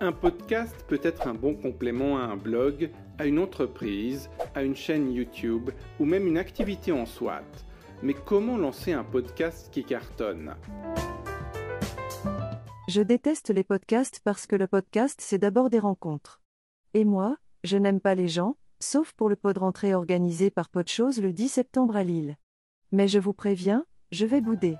Un podcast peut être un bon complément à un blog, à une entreprise, à une chaîne YouTube ou même une activité en soi. Mais comment lancer un podcast qui cartonne? Je déteste les podcasts parce que le podcast c'est d'abord des rencontres. Et moi, je n'aime pas les gens, sauf pour le pod rentrée organisé par Podchose le 10 septembre à Lille. Mais je vous préviens, je vais bouder.